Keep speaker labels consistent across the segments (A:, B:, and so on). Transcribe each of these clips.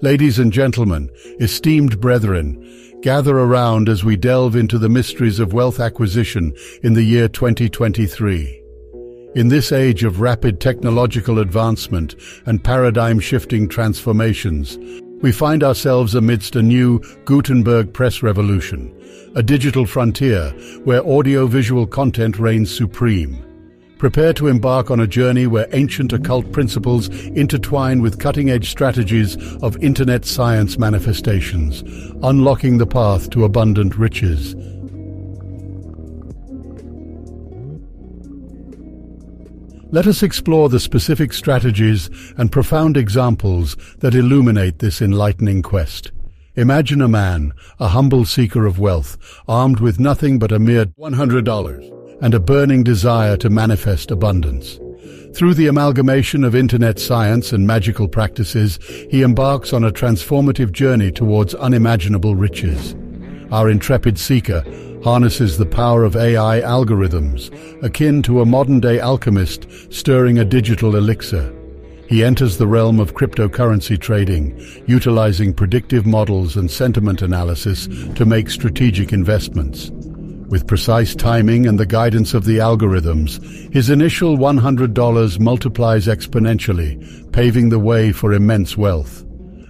A: Ladies and gentlemen, esteemed brethren, gather around as we delve into the mysteries of wealth acquisition in the year 2023. In this age of rapid technological advancement and paradigm-shifting transformations, we find ourselves amidst a new Gutenberg press revolution, a digital frontier where audio-visual content reigns supreme. Prepare to embark on a journey where ancient occult principles intertwine with cutting-edge strategies of internet science manifestations, unlocking the path to abundant riches. Let us explore the specific strategies and profound examples that illuminate this enlightening quest. Imagine a man, a humble seeker of wealth, armed with nothing but a mere $100 and a burning desire to manifest abundance. Through the amalgamation of internet science and magical practices, he embarks on a transformative journey towards unimaginable riches. Our intrepid seeker harnesses the power of AI algorithms, akin to a modern-day alchemist stirring a digital elixir. He enters the realm of cryptocurrency trading, utilizing predictive models and sentiment analysis to make strategic investments. With precise timing and the guidance of the algorithms, his initial $100 multiplies exponentially, paving the way for immense wealth.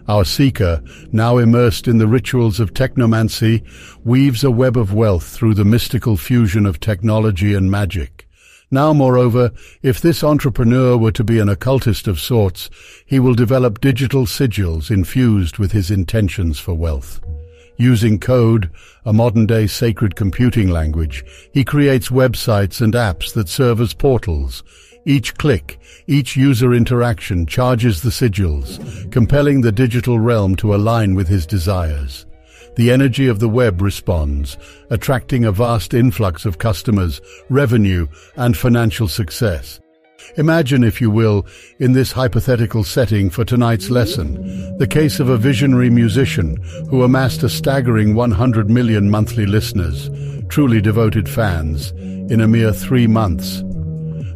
A: Our seeker, now immersed in the rituals of technomancy, weaves a web of wealth through the mystical fusion of technology and magic. Now, moreover, if this entrepreneur were to be an occultist of sorts, he will develop digital sigils infused with his intentions for wealth. Using code, a modern-day sacred computing language, he creates websites and apps that serve as portals, each click, each user interaction charges the sigils, compelling the digital realm to align with his desires. The energy of the web responds, attracting a vast influx of customers, revenue, and financial success. Imagine, if you will, in this hypothetical setting for tonight's lesson, the case of a visionary musician who amassed a staggering 100 million monthly listeners, truly devoted fans, in a mere three months.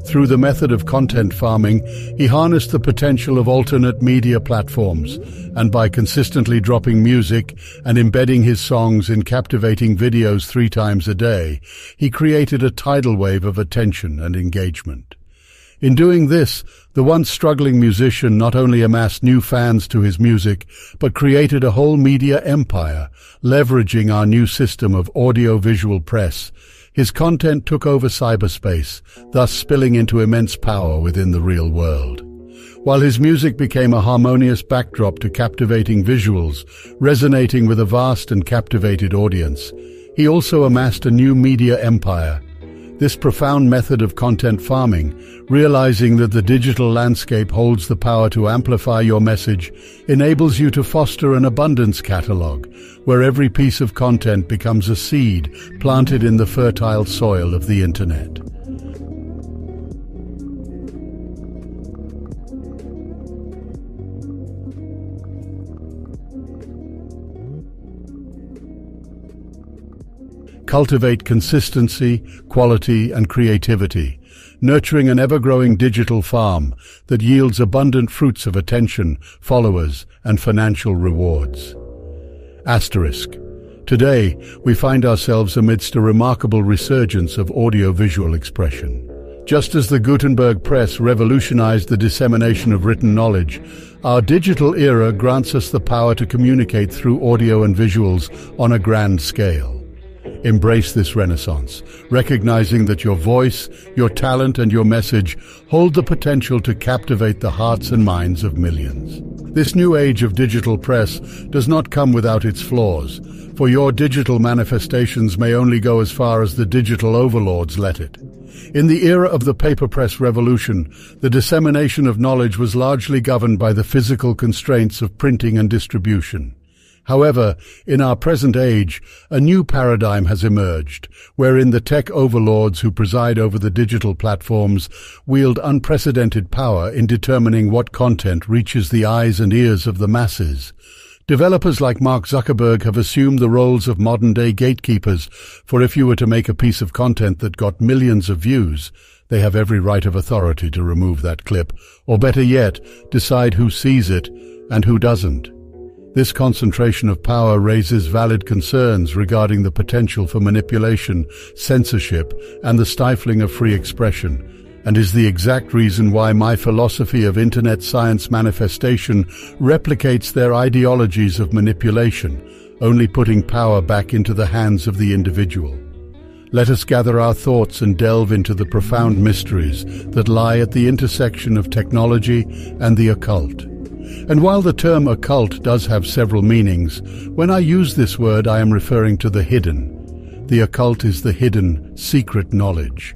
A: Through the method of content farming, he harnessed the potential of alternate media platforms, and by consistently dropping music and embedding his songs in captivating videos three times a day, he created a tidal wave of attention and engagement. In doing this, the once struggling musician not only amassed new fans to his music, but created a whole media empire, leveraging our new system of audio-visual press, his content took over cyberspace, thus spilling into immense power within the real world. While his music became a harmonious backdrop to captivating visuals, resonating with a vast and captivated audience, he also amassed a new media empire, this profound method of content farming, realizing that the digital landscape holds the power to amplify your message, enables you to foster an abundance catalog, where every piece of content becomes a seed planted in the fertile soil of the internet. Cultivate consistency, quality and creativity, nurturing an ever-growing digital farm that yields abundant fruits of attention, followers and financial rewards. Asterisk. Today, we find ourselves amidst a remarkable resurgence of audio-visual expression. Just as the Gutenberg press revolutionized the dissemination of written knowledge, our digital era grants us the power to communicate through audio and visuals on a grand scale. Embrace this renaissance, recognizing that your voice, your talent and your message hold the potential to captivate the hearts and minds of millions. This new age of digital press does not come without its flaws, for your digital manifestations may only go as far as the digital overlords let it. In the era of the paper press revolution, the dissemination of knowledge was largely governed by the physical constraints of printing and distribution. However, in our present age, a new paradigm has emerged, wherein the tech overlords who preside over the digital platforms wield unprecedented power in determining what content reaches the eyes and ears of the masses. Developers like Mark Zuckerberg have assumed the roles of modern-day gatekeepers, for if you were to make a piece of content that got millions of views, they have every right of authority to remove that clip, or better yet, decide who sees it and who doesn't. This concentration of power raises valid concerns regarding the potential for manipulation, censorship, and the stifling of free expression, and is the exact reason why my philosophy of Internet science manifestation replicates their ideologies of manipulation, only putting power back into the hands of the individual. Let us gather our thoughts and delve into the profound mysteries that lie at the intersection of technology and the occult. And while the term occult does have several meanings, when I use this word I am referring to the hidden. The occult is the hidden, secret knowledge.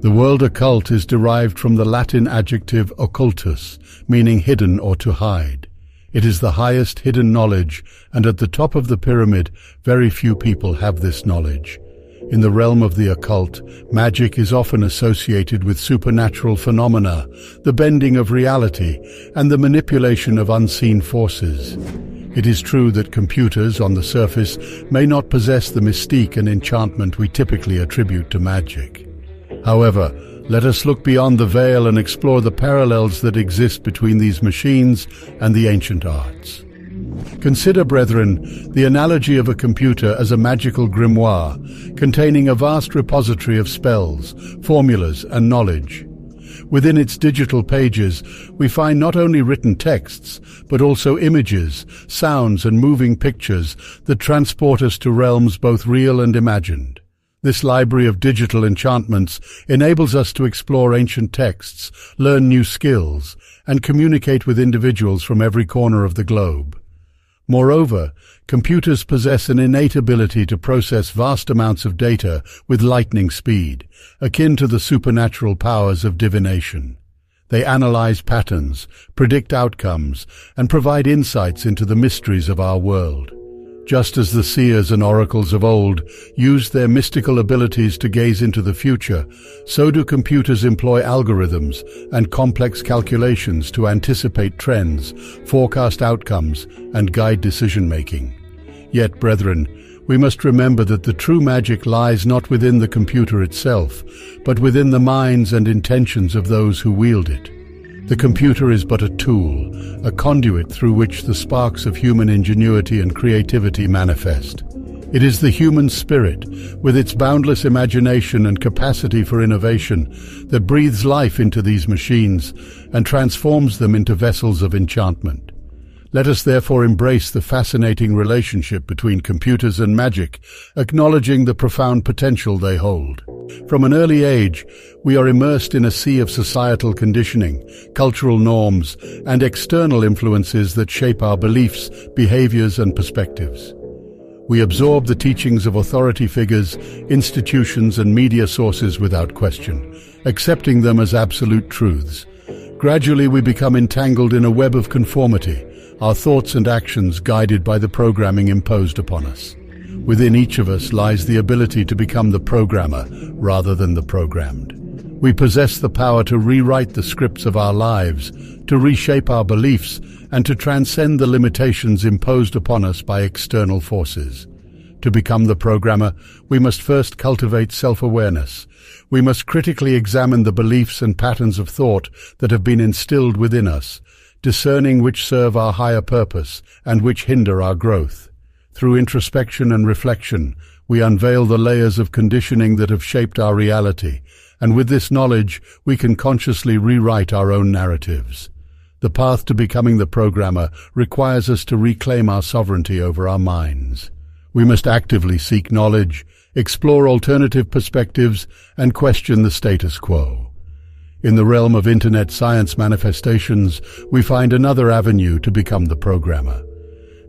A: The word occult is derived from the Latin adjective occultus, meaning hidden or to hide. It is the highest hidden knowledge, and at the top of the pyramid, very few people have this knowledge. In the realm of the occult, magic is often associated with supernatural phenomena, the bending of reality, and the manipulation of unseen forces. It is true that computers, on the surface, may not possess the mystique and enchantment we typically attribute to magic. However, let us look beyond the veil and explore the parallels that exist between these machines and the ancient arts. Consider, brethren, the analogy of a computer as a magical grimoire, containing a vast repository of spells, formulas, and knowledge. Within its digital pages, we find not only written texts, but also images, sounds, and moving pictures that transport us to realms both real and imagined. This library of digital enchantments enables us to explore ancient texts, learn new skills, and communicate with individuals from every corner of the globe. Moreover, computers possess an innate ability to process vast amounts of data with lightning speed, akin to the supernatural powers of divination. They analyze patterns, predict outcomes, and provide insights into the mysteries of our world. Just as the seers and oracles of old used their mystical abilities to gaze into the future, so do computers employ algorithms and complex calculations to anticipate trends, forecast outcomes, and guide decision-making. Yet, brethren, we must remember that the true magic lies not within the computer itself, but within the minds and intentions of those who wield it. The computer is but a tool, a conduit through which the sparks of human ingenuity and creativity manifest. It is the human spirit, with its boundless imagination and capacity for innovation, that breathes life into these machines and transforms them into vessels of enchantment. Let us therefore embrace the fascinating relationship between computers and magic, acknowledging the profound potential they hold. From an early age, we are immersed in a sea of societal conditioning, cultural norms, and external influences that shape our beliefs, behaviors, and perspectives. We absorb the teachings of authority figures, institutions, and media sources without question, accepting them as absolute truths. Gradually, we become entangled in a web of conformity, our thoughts and actions guided by the programming imposed upon us. Within each of us lies the ability to become the programmer rather than the programmed. We possess the power to rewrite the scripts of our lives, to reshape our beliefs, and to transcend the limitations imposed upon us by external forces. To become the programmer, we must first cultivate self-awareness. We must critically examine the beliefs and patterns of thought that have been instilled within us, discerning which serve our higher purpose and which hinder our growth. Through introspection and reflection, we unveil the layers of conditioning that have shaped our reality, and with this knowledge, we can consciously rewrite our own narratives. The path to becoming the programmer requires us to reclaim our sovereignty over our minds. We must actively seek knowledge, explore alternative perspectives, and question the status quo. In the realm of Internet science manifestations, we find another avenue to become the programmer.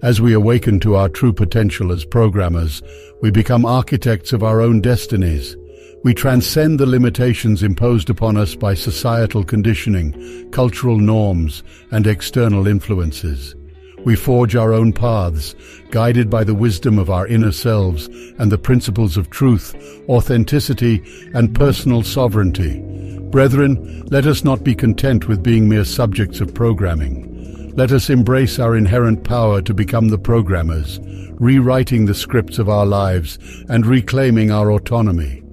A: As we awaken to our true potential as programmers, we become architects of our own destinies. We transcend the limitations imposed upon us by societal conditioning, cultural norms, and external influences. We forge our own paths, guided by the wisdom of our inner selves and the principles of truth, authenticity, and personal sovereignty. Brethren, let us not be content with being mere subjects of programming. Let us embrace our inherent power to become the programmers, rewriting the scripts of our lives and reclaiming our autonomy.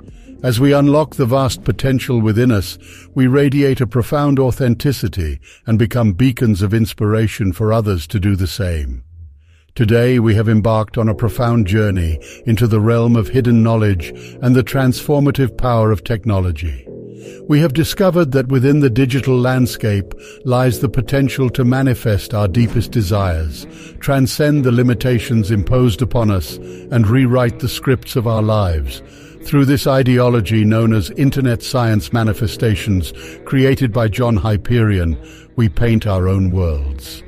A: As we unlock the vast potential within us, we radiate a profound authenticity and become beacons of inspiration for others to do the same. Today we have embarked on a profound journey into the realm of hidden knowledge and the transformative power of technology. We have discovered that within the digital landscape lies the potential to manifest our deepest desires, transcend the limitations imposed upon us, and rewrite the scripts of our lives. Through this ideology known as Internet Science Manifestations, created by John Hyperion, we paint our own worlds.